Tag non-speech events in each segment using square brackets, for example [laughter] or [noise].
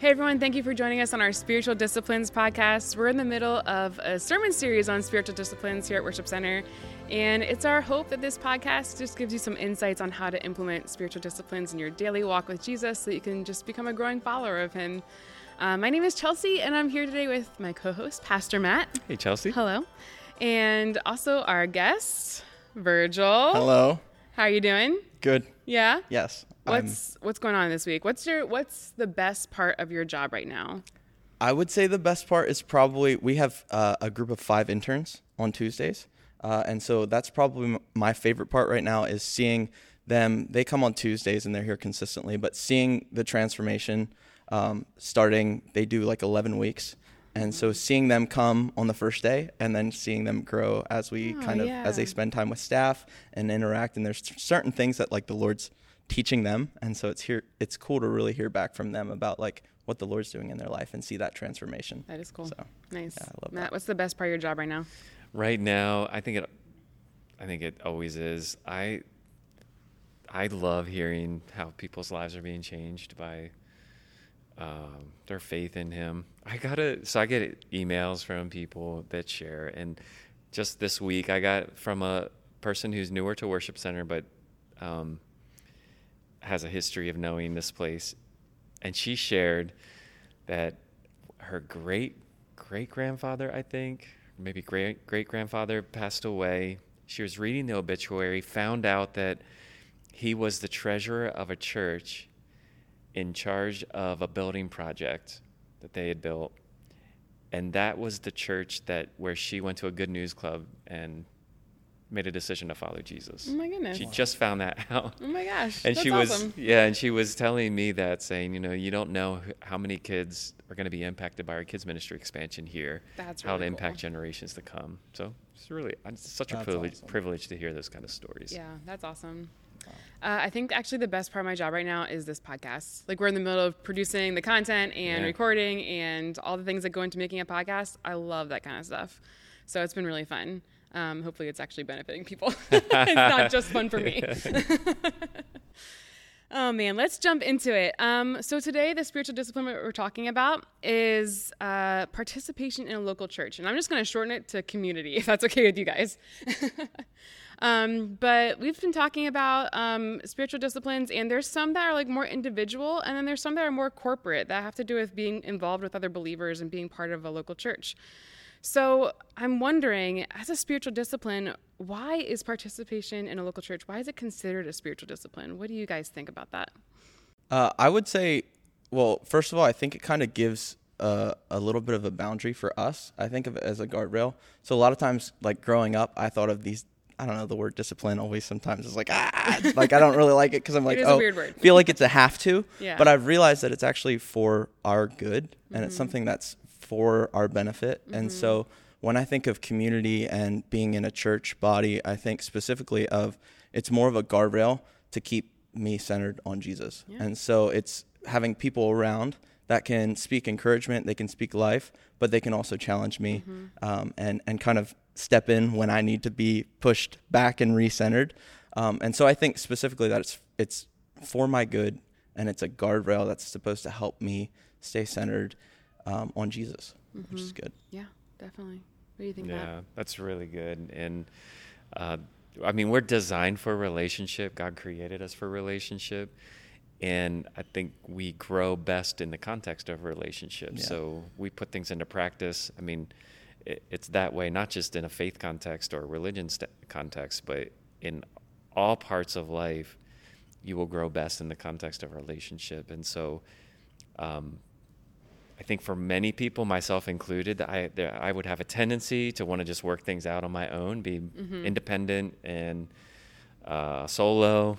Hey everyone, thank you for joining us on our Spiritual Disciplines podcast. We're in the middle of a sermon series on spiritual disciplines here at Worship Center, and it's our hope that this podcast just gives you some insights on how to implement spiritual disciplines in your daily walk with Jesus so that you can just become a growing follower of Him. Uh, my name is Chelsea, and I'm here today with my co host, Pastor Matt. Hey, Chelsea. Hello. And also our guest, Virgil. Hello. How are you doing? Good. Yeah? Yes. What's what's going on this week? What's your what's the best part of your job right now? I would say the best part is probably we have uh, a group of five interns on Tuesdays, uh, and so that's probably m- my favorite part right now is seeing them. They come on Tuesdays and they're here consistently, but seeing the transformation um, starting, they do like 11 weeks. And so seeing them come on the first day and then seeing them grow as we Oh, kind of as they spend time with staff and interact and there's certain things that like the Lord's teaching them and so it's here it's cool to really hear back from them about like what the Lord's doing in their life and see that transformation. That is cool. So, nice. yeah, I love Matt, that. what's the best part of your job right now? Right now, I think it. I think it always is. I. I love hearing how people's lives are being changed by um, their faith in Him. I gotta. So I get emails from people that share, and just this week I got from a person who's newer to Worship Center, but um, has a history of knowing this place, and she shared that her great great grandfather, I think, maybe great great grandfather, passed away. She was reading the obituary, found out that he was the treasurer of a church in charge of a building project that they had built. And that was the church that where she went to a good news club and made a decision to follow Jesus. Oh my goodness. She just found that [laughs] out Oh my gosh. and that's she was awesome. yeah and she was telling me that saying you know you don't know how many kids are going to be impacted by our kids ministry expansion here That's how to really impact cool. generations to come so it's really it's such a privilege, awesome. privilege to hear those kind of stories Yeah, that's awesome. Uh, I think actually the best part of my job right now is this podcast. Like we're in the middle of producing the content and Yeah. recording and all the things that go into making a podcast. I love that kind of stuff. So it's been really fun. Um, hopefully, it's actually benefiting people. [laughs] it's not just fun for me. [laughs] Oh man, let's jump into it. Um, so today, the spiritual discipline we're talking about is uh, participation in a local church, and I'm just going to shorten it to community, if that's okay with you guys. [laughs] um, but we've been talking about um, spiritual disciplines, and there's some that are like more individual, and then there's some that are more corporate that have to do with being involved with other believers and being part of a local church. So I'm wondering, as a spiritual discipline, why is participation in a local church? Why is it considered a spiritual discipline? What do you guys think about that? Uh, I would say, well, first of all, I think it kind of gives uh, a little bit of a boundary for us. I think of it as a guardrail. So a lot of times, like growing up, I thought of these. I don't know the word discipline. Always sometimes is like ah, like I don't really like it because I'm [laughs] like oh, weird word. feel like it's a have to. Yeah. But I've realized that it's actually for our good, and Mm-hmm. it's something that's for our benefit. And so when I think of community and being in a church body, I think specifically of it's more of a guardrail to keep me centered on Jesus. yeah. And so it's having people around that can speak encouragement, they can speak life, but they can also challenge me um, and and kind of step in when I need to be pushed back and recentered. Um, and so I think specifically that it's it's for my good and it's a guardrail that's supposed to help me stay centered um, on Jesus, which is good. Yeah, definitely. What do you think, yeah Matt? that's really good and uh, i mean we're designed for relationship god created us for relationship and i think we grow best in the context of relationship Yeah. so we put things into practice i mean it, it's that way not just in a faith context or a religion st- context but in all parts of life you will grow best in the context of a relationship. And so um, I think for many people, myself included, I there, I would have a tendency to want to just work things out on my own, be independent and uh, solo.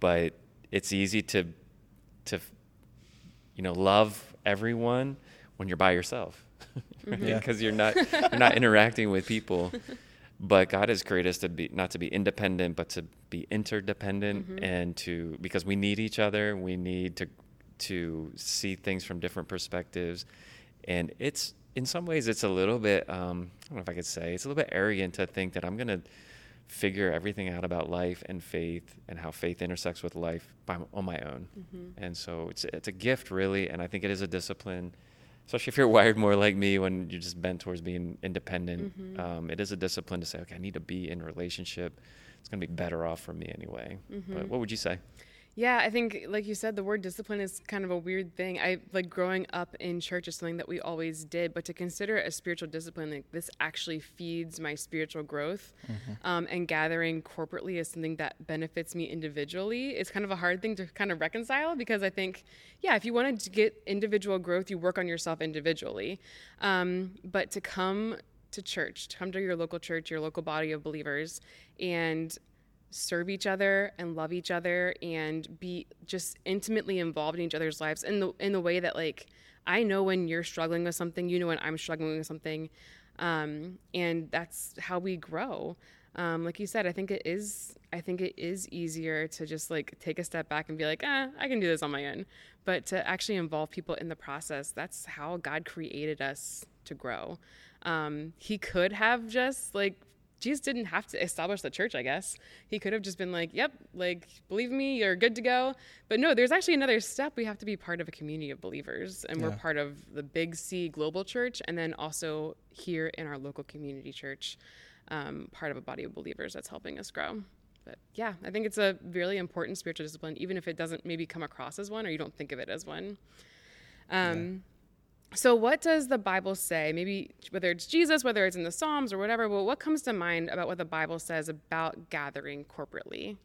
But it's easy to to you know love everyone when you're by yourself, [laughs] Yeah. because you're not you're not interacting with people. But God has created us to be not to be independent, but to be interdependent, and to because we need each other. We need to to see things from different perspectives, and it's in some ways it's a little bit um, I don't know if I could say it's a little bit arrogant to think that I'm gonna figure everything out about life and faith and how faith intersects with life by, on my own. Mm-hmm. And so it's it's a gift really, and I think it is a discipline, especially if you're wired more like me when you're just bent towards being independent. Mm-hmm. Um, it is a discipline to say, okay, I need to be in a relationship. It's going to be better off for me anyway. Mm-hmm. But what would you say? Yeah, I think, like you said, the word discipline is kind of a weird thing. I like growing up in church is something that we always did, but to consider it a spiritual discipline, like this actually feeds my spiritual growth, mm-hmm. um, and gathering corporately is something that benefits me individually. It's kind of a hard thing to kind of reconcile because I think, yeah, if you wanted to get individual growth, you work on yourself individually, um, but to come to church, to come to your local church, your local body of believers, and serve each other and love each other and be just intimately involved in each other's lives in the in the way that like I know when you're struggling with something, you know when I'm struggling with something, um, and that's how we grow. Um, like you said, I think it is. I think it is easier to just like take a step back and be like, ah, I can do this on my own. But to actually involve people in the process, that's how God created us to grow. Um, he could have just like Jesus didn't have to establish the church, I guess. He could have just been like, yep, like, believe me, you're good to go. But no, there's actually another step. We have to be part of a community of believers, and yeah. we're part of the Big C Global Church, and then also here in our local community church, um, part of a body of believers that's helping us grow. But yeah, I think it's a really important spiritual discipline, even if it doesn't maybe come across as one or you don't think of it as one. Um, so what does the bible say? Maybe whether it's jesus whether it's in the psalms or whatever well what comes to mind about what the bible says about gathering corporately?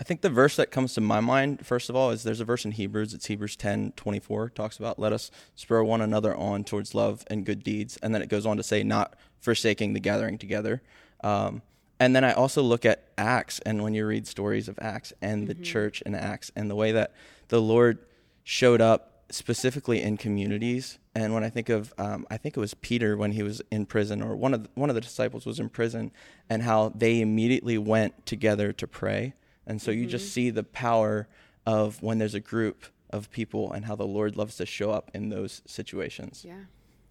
I think the verse that comes to my mind first of all is there's a verse in hebrews it's hebrews 10 24 talks about let us spur one another on towards love and good deeds and then it goes on to say not forsaking the gathering together. Um, and then i also look at acts and when you read stories of acts and mm-hmm. the church in acts and the way that the lord showed up specifically in communities. And when I think of, um, I think it was Peter when he was in prison, or one of the, one of the disciples was in prison, and how they immediately went together to pray. And so mm-hmm. you just mm-hmm. see the power of when there's a group of people, and how the Lord loves to show up in those situations. Yeah,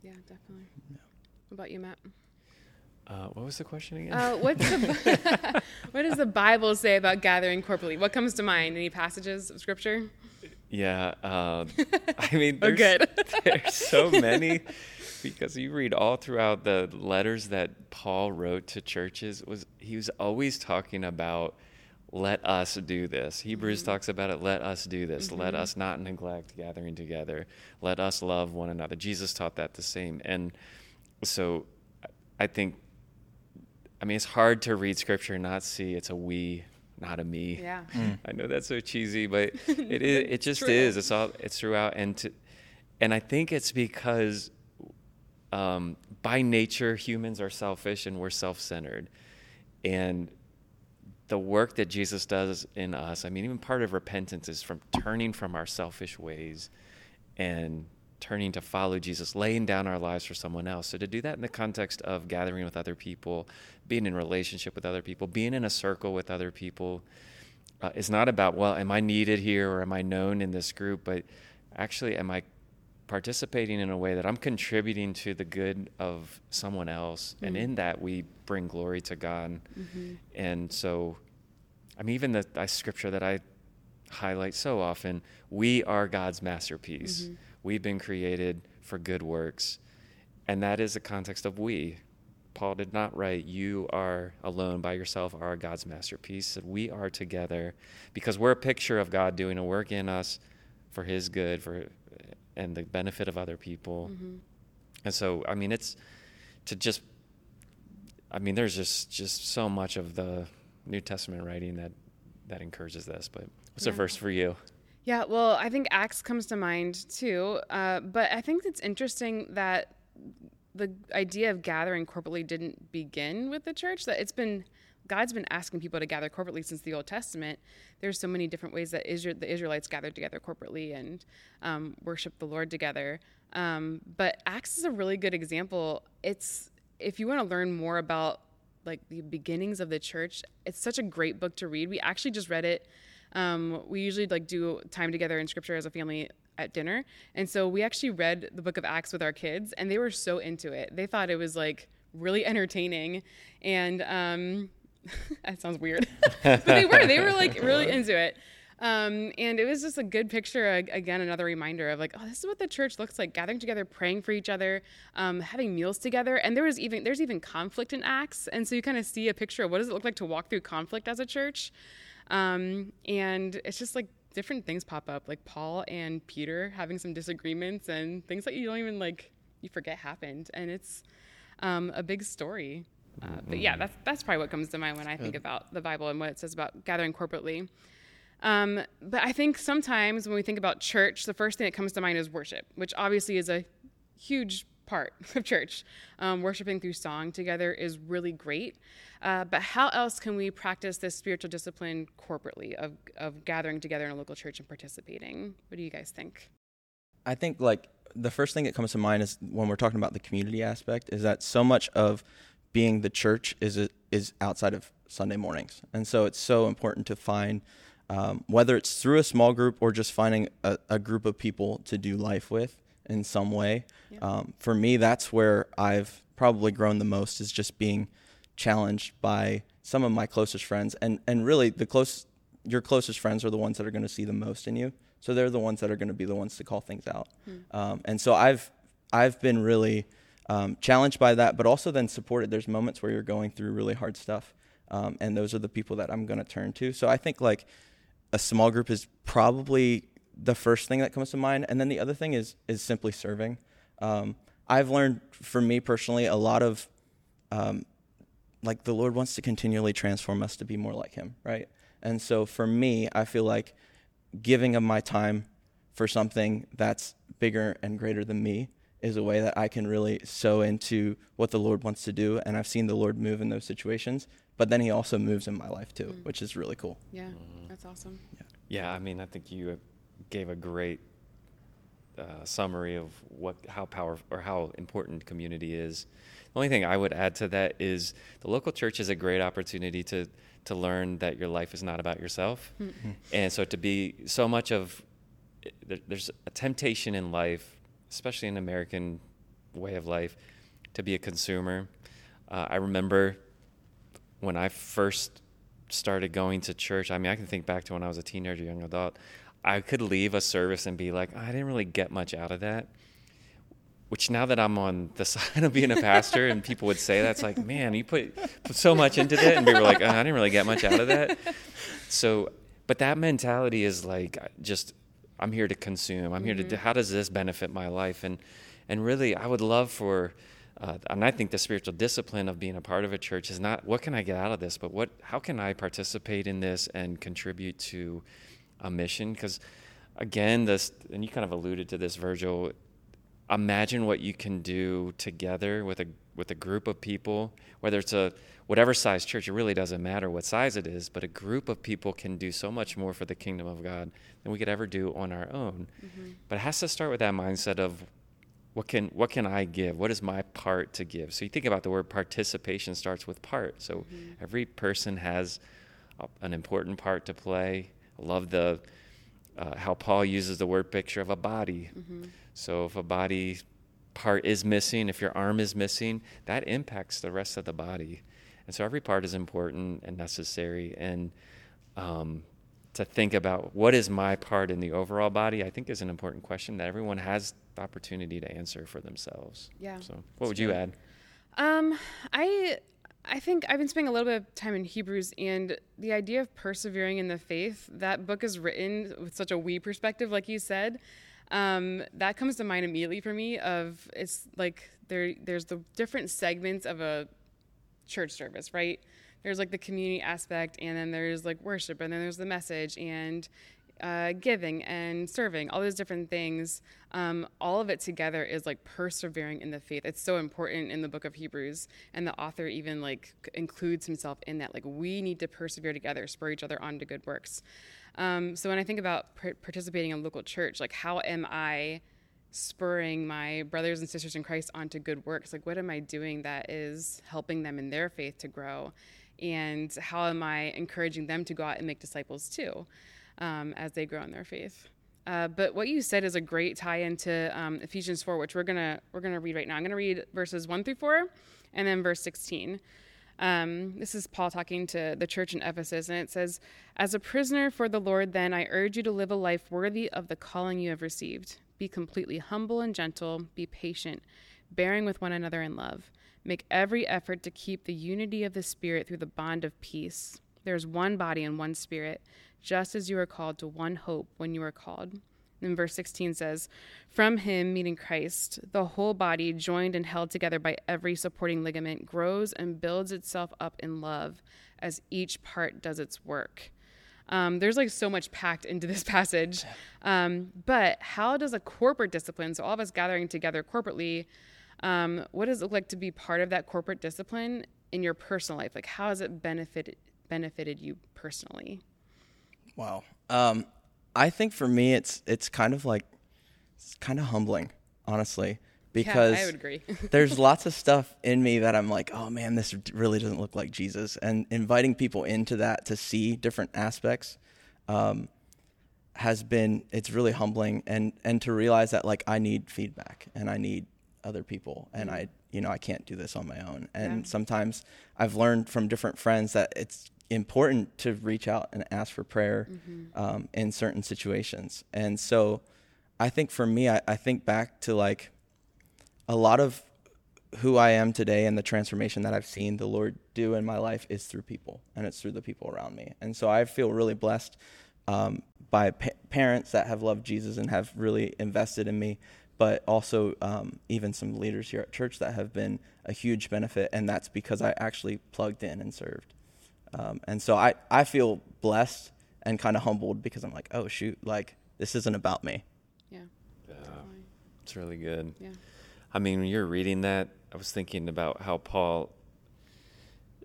yeah, definitely. Yeah. What about you, Matt? Uh, what was the question again? Uh, what's the, [laughs] [laughs] what does the Bible say about gathering corporately? What comes to mind? Any passages of scripture? Yeah, um, [laughs] I mean, there's, good. [laughs] there's so [laughs] many because you read all throughout the letters that Paul wrote to churches was he was always talking about let us do this. Hebrews mm-hmm. talks about it. Let us do this. Mm-hmm. Let us not neglect gathering together. Let us love one another. Jesus taught that the same. And so I think, I mean, it's hard to read scripture and not see it's a we not a me. Yeah. Mm. I know that's so cheesy, but [laughs] it is. It just True. is. It's all. It's throughout, and to, and I think it's because, um, by nature, humans are selfish and we're self-centered, and the work that Jesus does in us. I mean, even part of repentance is from turning from our selfish ways, and turning to follow Jesus, laying down our lives for someone else. So to do that in the context of gathering with other people, being in relationship with other people, being in a circle with other people, uh, is not about well, am I needed here or am I known in this group, but actually, am I participating in a way that I'm contributing to the good of someone else, mm-hmm. and in that we bring glory to God. Mm-hmm. And so, I mean, even the, the scripture that I highlight so often, we are God's masterpiece. Mm-hmm We've been created for good works. And that is the context of we. Paul did not write, You are alone by yourself, are God's masterpiece. We are together because we're a picture of God doing a work in us for his good for and the benefit of other people. Mm-hmm. And so, I mean, it's to just, I mean, there's just, just so much of the New Testament writing that, that encourages this. But what's yeah. the verse for you? Yeah, well, I think Acts comes to mind too. Uh, but I think it's interesting that the idea of gathering corporately didn't begin with the church. That it's been God's been asking people to gather corporately since the Old Testament. There's so many different ways that Israel, the Israelites gathered together corporately and um, the Lord together. Um, but Acts is a really good example. It's if you want to learn more about like the beginnings of the church, it's such a great book to read. We actually just read it um, we usually like do time together in scripture as a family at dinner. And so we actually read the book of Acts with our kids and they were so into it. They thought it was like really entertaining. And um, [laughs] that sounds weird, [laughs] but they were. They were like [laughs] really into it. Um, and it was just a good picture. Again, another reminder of like, oh, this is what the church looks like: gathering together, praying for each other, um, having meals together. And there was even there's even conflict in Acts, and so you kind of see a picture of what does it look like to walk through conflict as a church. Um, and it's just like different things pop up, like Paul and Peter having some disagreements and things that you don't even like you forget happened, and it's um, a big story. Uh, but yeah, that's that's probably what comes to mind when I think about the Bible and what it says about gathering corporately. Um, but I think sometimes when we think about church, the first thing that comes to mind is worship, which obviously is a huge part [laughs] of church. Um, worshiping through song together is really great. Uh, but how else can we practice this spiritual discipline corporately of, of gathering together in a local church and participating? What do you guys think? I think like the first thing that comes to mind is when we're talking about the community aspect is that so much of being the church is is outside of Sunday mornings, and so it's so important to find um, whether it's through a small group or just finding a, a, group of people to do life with in some way. Yeah. Um, for me, that's where I've probably grown the most is just being challenged by some of my closest friends, and and really the close your closest friends are the ones that are going to see the most in you. So they're the ones that are going to be the ones to call things out. Hmm. Um, and so I've I've been really um, challenged by that, but also then supported. There's moments where you're going through really hard stuff, um, and those are the people that I'm going to turn to. So I think like a small group is probably the first thing that comes to mind, and then the other thing is is simply serving. Um, I've learned, for me personally, a lot of um, like the Lord wants to continually transform us to be more like Him, right? And so for me, I feel like giving of my time for something that's bigger and greater than me is a way that I can really sow into what the Lord wants to do. And I've seen the Lord move in those situations, but then He also moves in my life too, mm. which is really cool. Yeah, that's awesome. Yeah. yeah, I mean, I think you gave a great uh, summary of what how powerful or how important community is. The only thing I would add to that is the local church is a great opportunity to to learn that your life is not about yourself, mm-hmm. and so to be so much of there's a temptation in life, especially in American way of life, to be a consumer. Uh, I remember when I first started going to church. I mean, I can think back to when I was a teenager, young adult. I could leave a service and be like, I didn't really get much out of that. Which now that I'm on the [laughs] side of being a pastor and people would say that's like, man, you put, put so much into that, and we were like, oh, I didn't really get much out of that. So, but that mentality is like just I'm here to consume. I'm mm-hmm. here to. Do, mm-hmm. how does this benefit my life? And and really, I would love for. Uh, and I think the spiritual discipline of being a part of a church is not what can I get out of this, but what how can I participate in this and contribute to a mission? Because again this and you kind of alluded to this virgil imagine what you can do together with a with a group of people whether it's a whatever size church it really doesn't matter what size it is but a group of people can do so much more for the kingdom of god than we could ever do on our own. Mm-hmm. but it has to start with that mindset of what can what can i give? What is my part to give? So you think about the word participation starts with part. So mm-hmm. every person has a, an important part to play I love the uh, how Paul uses the word picture of a body. Mm-hmm. So if a body part is missing, if your arm is missing, that impacts the rest of the body. And so every part is important and necessary. And um, to think about what is my part in the overall body, I think is an important question that everyone has the opportunity to answer for themselves. Yeah. So what would you add? Um, I I think I've been spending a little bit of time in Hebrews, and the idea of persevering in the faith, that book is written with such a we perspective, like you said. Um, that comes to mind immediately for me. Of it's like there, there's the different segments of a church service, right? There's like the community aspect, and then there's like worship, and then there's the message, and uh, giving and serving, all those different things, um, all of it together is like persevering in the faith. It's so important in the book of Hebrews, and the author even like includes himself in that. Like we need to persevere together, spur each other on to good works. Um, so when I think about par- participating in local church, like how am I spurring my brothers and sisters in Christ onto good works? Like what am I doing that is helping them in their faith to grow? And how am I encouraging them to go out and make disciples too? Um, as they grow in their faith. Uh, but what you said is a great tie into um, Ephesians 4, which we're gonna we're gonna read right now. I'm gonna read verses one through four, and then verse 16. Um, this is Paul talking to the church in Ephesus, and it says, As a prisoner for the Lord, then, I urge you to live a life worthy of the calling you have received. Be completely humble and gentle, be patient, bearing with one another in love. Make every effort to keep the unity of the Spirit through the bond of peace. There is one body and one Spirit, just as you are called to one hope when you are called. And verse 16 says, From him, meaning Christ, the whole body, joined and held together by every supporting ligament, grows and builds itself up in love as each part does its work. Um, there's like so much packed into this [laughs] passage. Um, but how does a corporate discipline, so all of us gathering together corporately, um, what does it look like to be part of that corporate discipline in your personal life? Like, how has it benefited benefited you personally? Wow. Um, I think for me, it's it's kind of like it's kind of humbling, honestly, because yeah, I would agree. [laughs] there's lots of stuff in me that I'm like, oh man, this really doesn't look like Jesus, and inviting people into that to see different aspects. Um, has been it's really humbling and and to realize that like I need feedback and I need other people and I you know I can't do this on my own and Yeah. sometimes I've learned from different friends that it's important to reach out and ask for prayer um, in certain situations and so I think for me I, I think back to like a lot of who I am today and the transformation that I've seen the Lord do in my life is through people, and it's through the people around me. And so I feel really blessed um, by pa- parents that have loved Jesus and have really invested in me, but also um, even some leaders here at church that have been a huge benefit, and that's because I actually plugged in and served. Um, and so I, I feel blessed and kind of humbled because I'm like, oh, shoot, like this isn't about me. yeah. Yeah, it's really good. Yeah. I mean, when you're reading that, I was thinking about how Paul,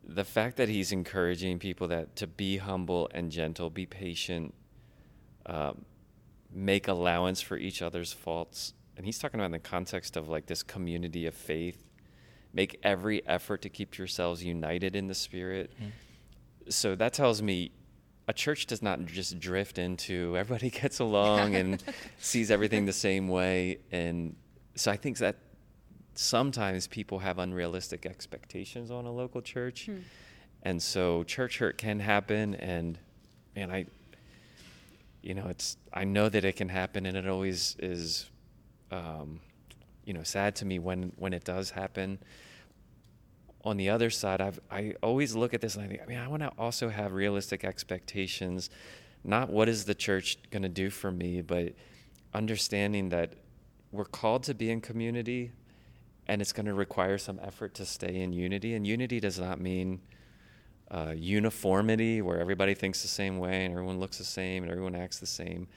the fact that he's encouraging people that to be humble and gentle, be patient, um, make allowance for each other's faults, and he's talking about in the context of like this community of faith. Make every effort to keep yourselves united in the Spirit. So that tells me a church does not just drift into [laughs] everybody gets along and [laughs] sees everything the same way. And so I think that sometimes people have unrealistic expectations on a local church. And so church hurt can happen. And man, I, you know, it's, I know that it can happen and it always is, um, you know, sad to me when, when it does happen on the other side, I've I always look at this and I think, I mean, I want to also have realistic expectations, not what is the church going to do for me, but understanding that we're called to be in community, and it's going to require some effort to stay in unity. And unity does not mean uh, uniformity, where everybody thinks the same way and everyone looks the same and everyone acts the same,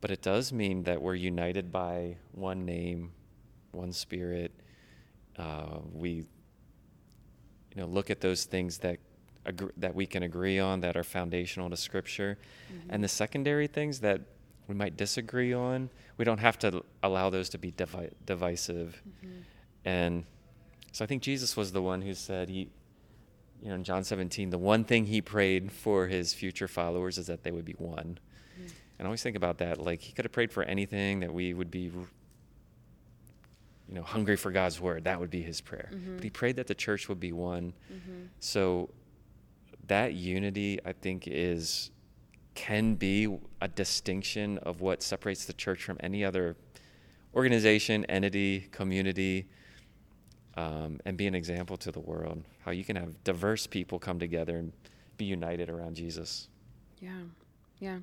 but it does mean that we're united by one name, one spirit. Uh, we you know look at those things that agr that we can agree on that are foundational to scripture. Mm-hmm. And the secondary things that we might disagree on we don't have to allow those to be divi- divisive. Mm-hmm. And so i think jesus was the one who said he you know in john 17 the one thing he prayed for his future followers is that they would be one. Mm-hmm. And i always think about that like he could have prayed for anything that we would be you know, hungry for God's word. That would be his prayer. But he prayed that the church would be one. So that unity, I think, is can be a distinction of what separates the church from any other organization, entity, community, um, and be an example to the world. How you can have diverse people come together and be united around Jesus. Yeah. Yeah.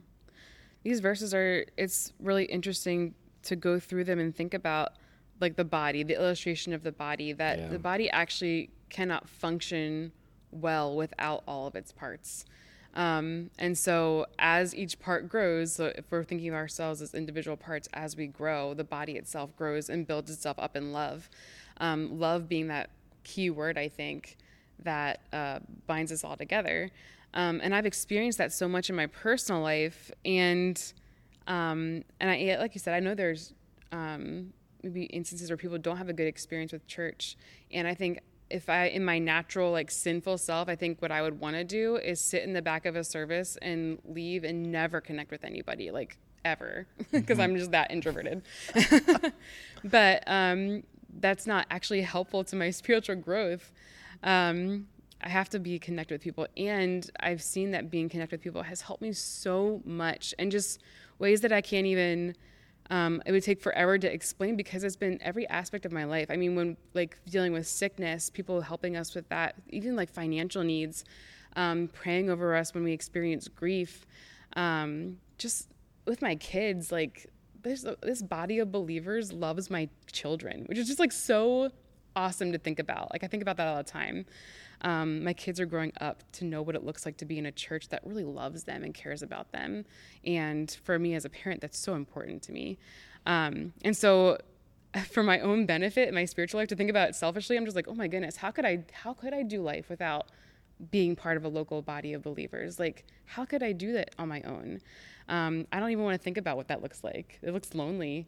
These verses are, it's really interesting to go through them and think about like the body, the illustration of the body, that Yeah. the body actually cannot function well without all of its parts. Um, and so, as each part grows, so if we're thinking of ourselves as individual parts, as we grow, the body itself grows and builds itself up in love. Um, love being that key word, I think, that uh, binds us all together. Um, and I've experienced that so much in my personal life. And um, and I, like you said, I know there's um, maybe instances where people don't have a good experience with church. And I think if I, in my natural, like sinful self, I think what I would want to do is sit in the back of a service and leave and never connect with anybody, like ever, [laughs] because I'm just that introverted. [laughs] but um, that's not actually helpful to my [laughs] spiritual growth. Um, I have to be connected with people. And I've seen that being connected with people has helped me so much and just ways that I can't even, um, it would take forever to explain because it's been every aspect of my life. I mean, when like dealing with sickness, people helping us with that, even like financial needs, um, praying over us when we experience grief, um, just with my kids, like this, this body of believers loves my children, which is just like so awesome to think about. Like I think about that all the time. Um, my kids are growing up to know what it looks like to be in a church that really loves them and cares about them. And for me as a parent, that's so important to me. Um, and so, [laughs] for my own benefit, my spiritual life, to think about it selfishly, I'm just like, oh my goodness, how could I, how could I do life without being part of a local body of believers? Like, how could I do that on my own? Um, I don't even want to think about what that looks like. It looks lonely.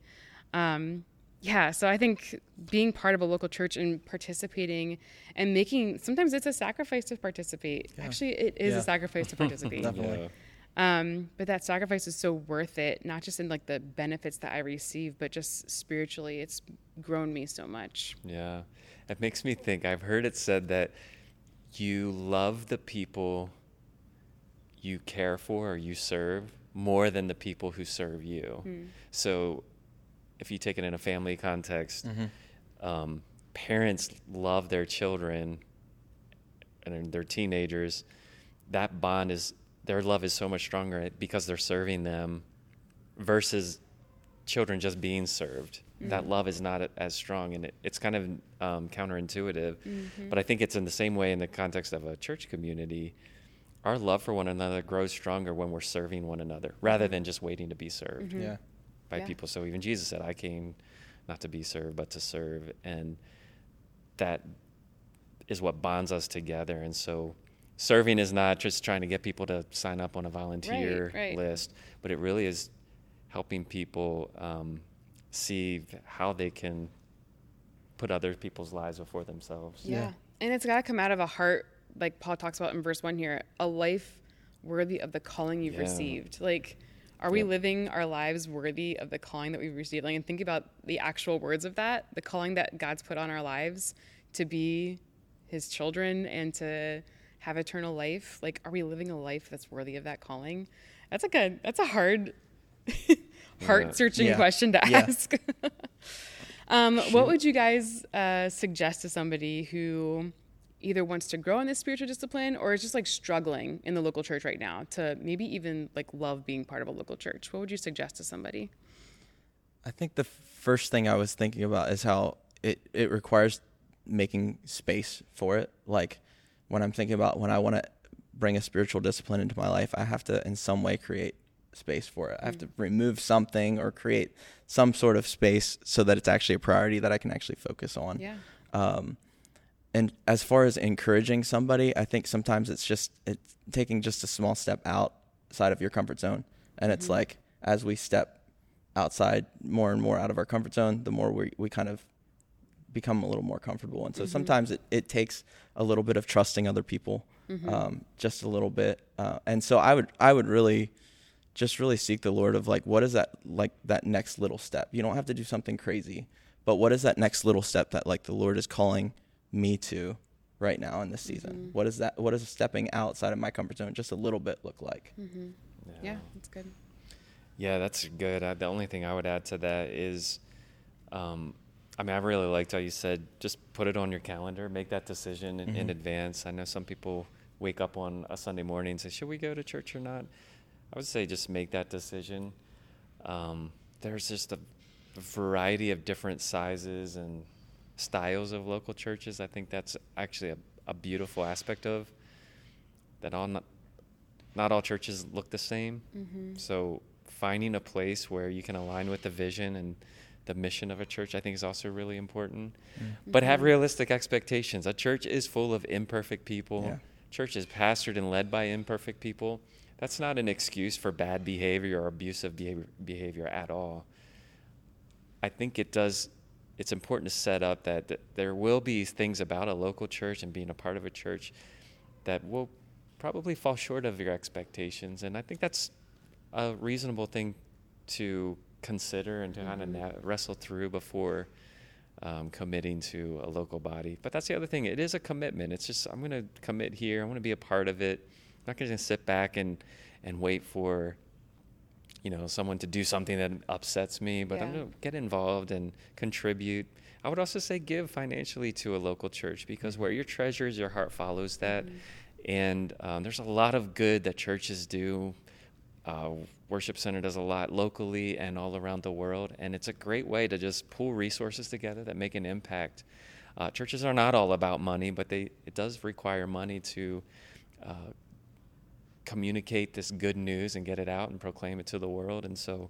Um, yeah, so I think being part of a local church and participating and making sometimes it's a sacrifice to participate. Yeah. Actually, it is Yeah. a sacrifice to [laughs] participate. Definitely. Yeah. um, but that sacrifice is so worth it, not just in like the benefits that I receive, but just spiritually. It's grown me so much. Yeah. It makes me think. I've heard it said that you love the people you care for or you serve more than the people who serve you. Mm. So if you take it in a family context, Mhm. um, parents love their children and their teenagers. That bond is, their love is so much stronger because they're serving them versus children just being served. That love is not as strong, and it, it's kind of um, counterintuitive. Mm-hmm. But I think it's in the same way in the context of a church community. Our love for one another grows stronger when we're serving one another rather than just waiting to be served Mhm. Yeah. By Yeah. people. So even Jesus said, I came not to be served, but to serve. And that is what bonds us together. And so serving is not just trying to get people to sign up on a volunteer right. list, but it really is helping people um, see how they can put other people's lives before themselves. Yeah. Yeah. And it's got to come out of a heart, like Paul talks about in verse one here, a life worthy of the calling you've Yeah. received. Like, are we Yep. living our lives worthy of the calling that we've received? Like, and think about the actual words of that, the calling that God's put on our lives to be his children and to have eternal life. Like, are we living a life that's worthy of that calling? That's like a, that's a hard, [laughs] heart searching Yeah. question to Yeah. ask. [laughs] Um, what would you guys uh, suggest to somebody who either wants to grow in this spiritual discipline or is just like struggling in the local church right now to maybe even like love being part of a local church? What would you suggest to somebody? I think the first thing I was thinking about is how it, it requires making space for it. Like when I'm thinking about when I want to bring a spiritual discipline into my life, I have to in some way create space for it. I have to remove something or create some sort of space so that it's actually a priority that I can actually focus on. Yeah. Um, and as far as encouraging somebody, I think sometimes it's just it's taking just a small step outside of your comfort zone. And it's Mhm. like as we step outside more and more out of our comfort zone, the more we, we kind of become a little more comfortable. And so Mhm. sometimes it, it takes a little bit of trusting other people, Mhm. um, just a little bit. Uh, and so I would I would really just really seek the Lord of like what is that like that next little step. You don't have to do something crazy, but what is that next little step that like the Lord is calling me to right now in this season? Mhm. What is that? What does stepping outside of my comfort zone just a little bit look like? hmm Yeah, that's good. Yeah, that's good. Uh, the only thing I would add to that is, um, I mean, I really liked how you said just put it on your calendar, make that decision in, in Mhm. advance. I know some people wake up on a Sunday morning and say, should we go to church or not? I would say just make that decision. Um, there's just a variety of different sizes and styles of local churches. I think that's actually a, a beautiful aspect of that. All not, not all churches look the same. hmm So finding a place where you can align with the vision and the mission of a church, I think, is also really important. But have Mhm. realistic expectations. A church is full of imperfect people. Yeah. Church is pastored and led by imperfect people. That's not an excuse for bad behavior or abusive behavior, behavior at all. I think it does. It's important to set up that, that there will be things about a local church and being a part of a church that will probably fall short of your expectations, and I think that's a reasonable thing to consider and to kind of Mhm. na- wrestle through before um, committing to a local body. But that's the other thing. It is a commitment. It's just I'm going to commit here. I want to be a part of it. I'm not going to sit back and and wait for you know someone to do something that upsets me. But I'm going to get involved and contribute. I would also say give financially to a local church because where your treasure is, your heart follows that. And um, there's a lot of good that churches do. Uh, Worship Center does a lot locally and all around the world, and it's a great way to just pool resources together that make an impact. Uh, churches are not all about money, but they it does require money to uh, communicate this good news and get it out and proclaim it to the world. And so,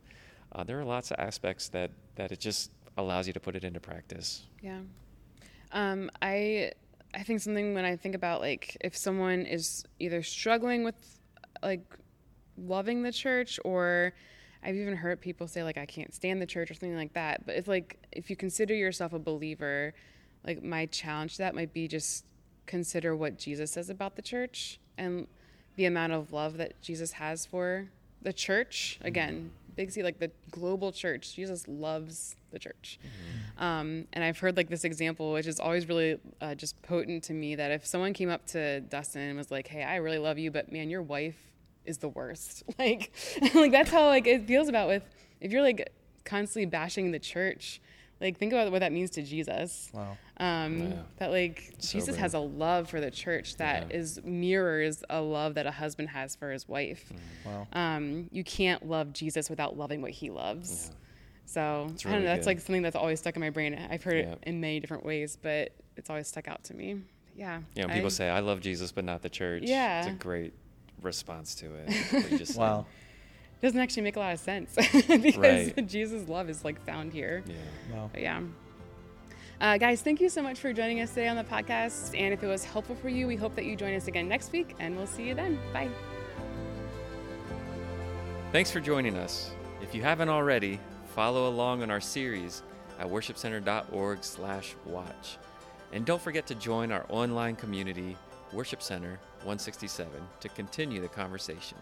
uh, there are lots of aspects that that it just allows you to put it into practice. Yeah. Um, I I think something when I think about like if someone is either struggling with like loving the church or I've even heard people say like I can't stand the church or something like that. But it's like if you consider yourself a believer, like my challenge to that might be just consider what Jesus says about the church and the amount of love that Jesus has for the church. Again, big C, like the global church. Jesus loves the church. Um, and I've heard like this example, which is always really uh, just potent to me that if someone came up to Dustin and was like, "Hey, I really love you, but man, your wife is the worst," [laughs] like, [laughs] like that's how like it feels about with if you're like constantly bashing the church. Like think about what that means to Jesus. Wow. Um, Yeah. That like So Jesus good. has a love for the church that Yeah. is mirrors a love that a husband has for his wife. Wow. Um, you can't love Jesus without loving what he loves. So It's I don't know. That's good. like something that's always stuck in my brain. I've heard Yeah. it in many different ways, but it's always stuck out to me. Yeah. You know, people I- say, "I love Jesus, but not the church." Yeah. it's a great response to it. [laughs] just said. Wow. Doesn't actually make a lot of sense [laughs] because Right. Jesus' love is like found here. Yeah. Wow. But yeah. Uh, guys, thank you so much for joining us today on the podcast. And if it was helpful for you, we hope that you join us again next week, and we'll see you then. Bye. Thanks for joining us. If you haven't already, follow along on our series at worshipcenter.org/watch. And don't forget to join our online community, Worship Center 167, to continue the conversation.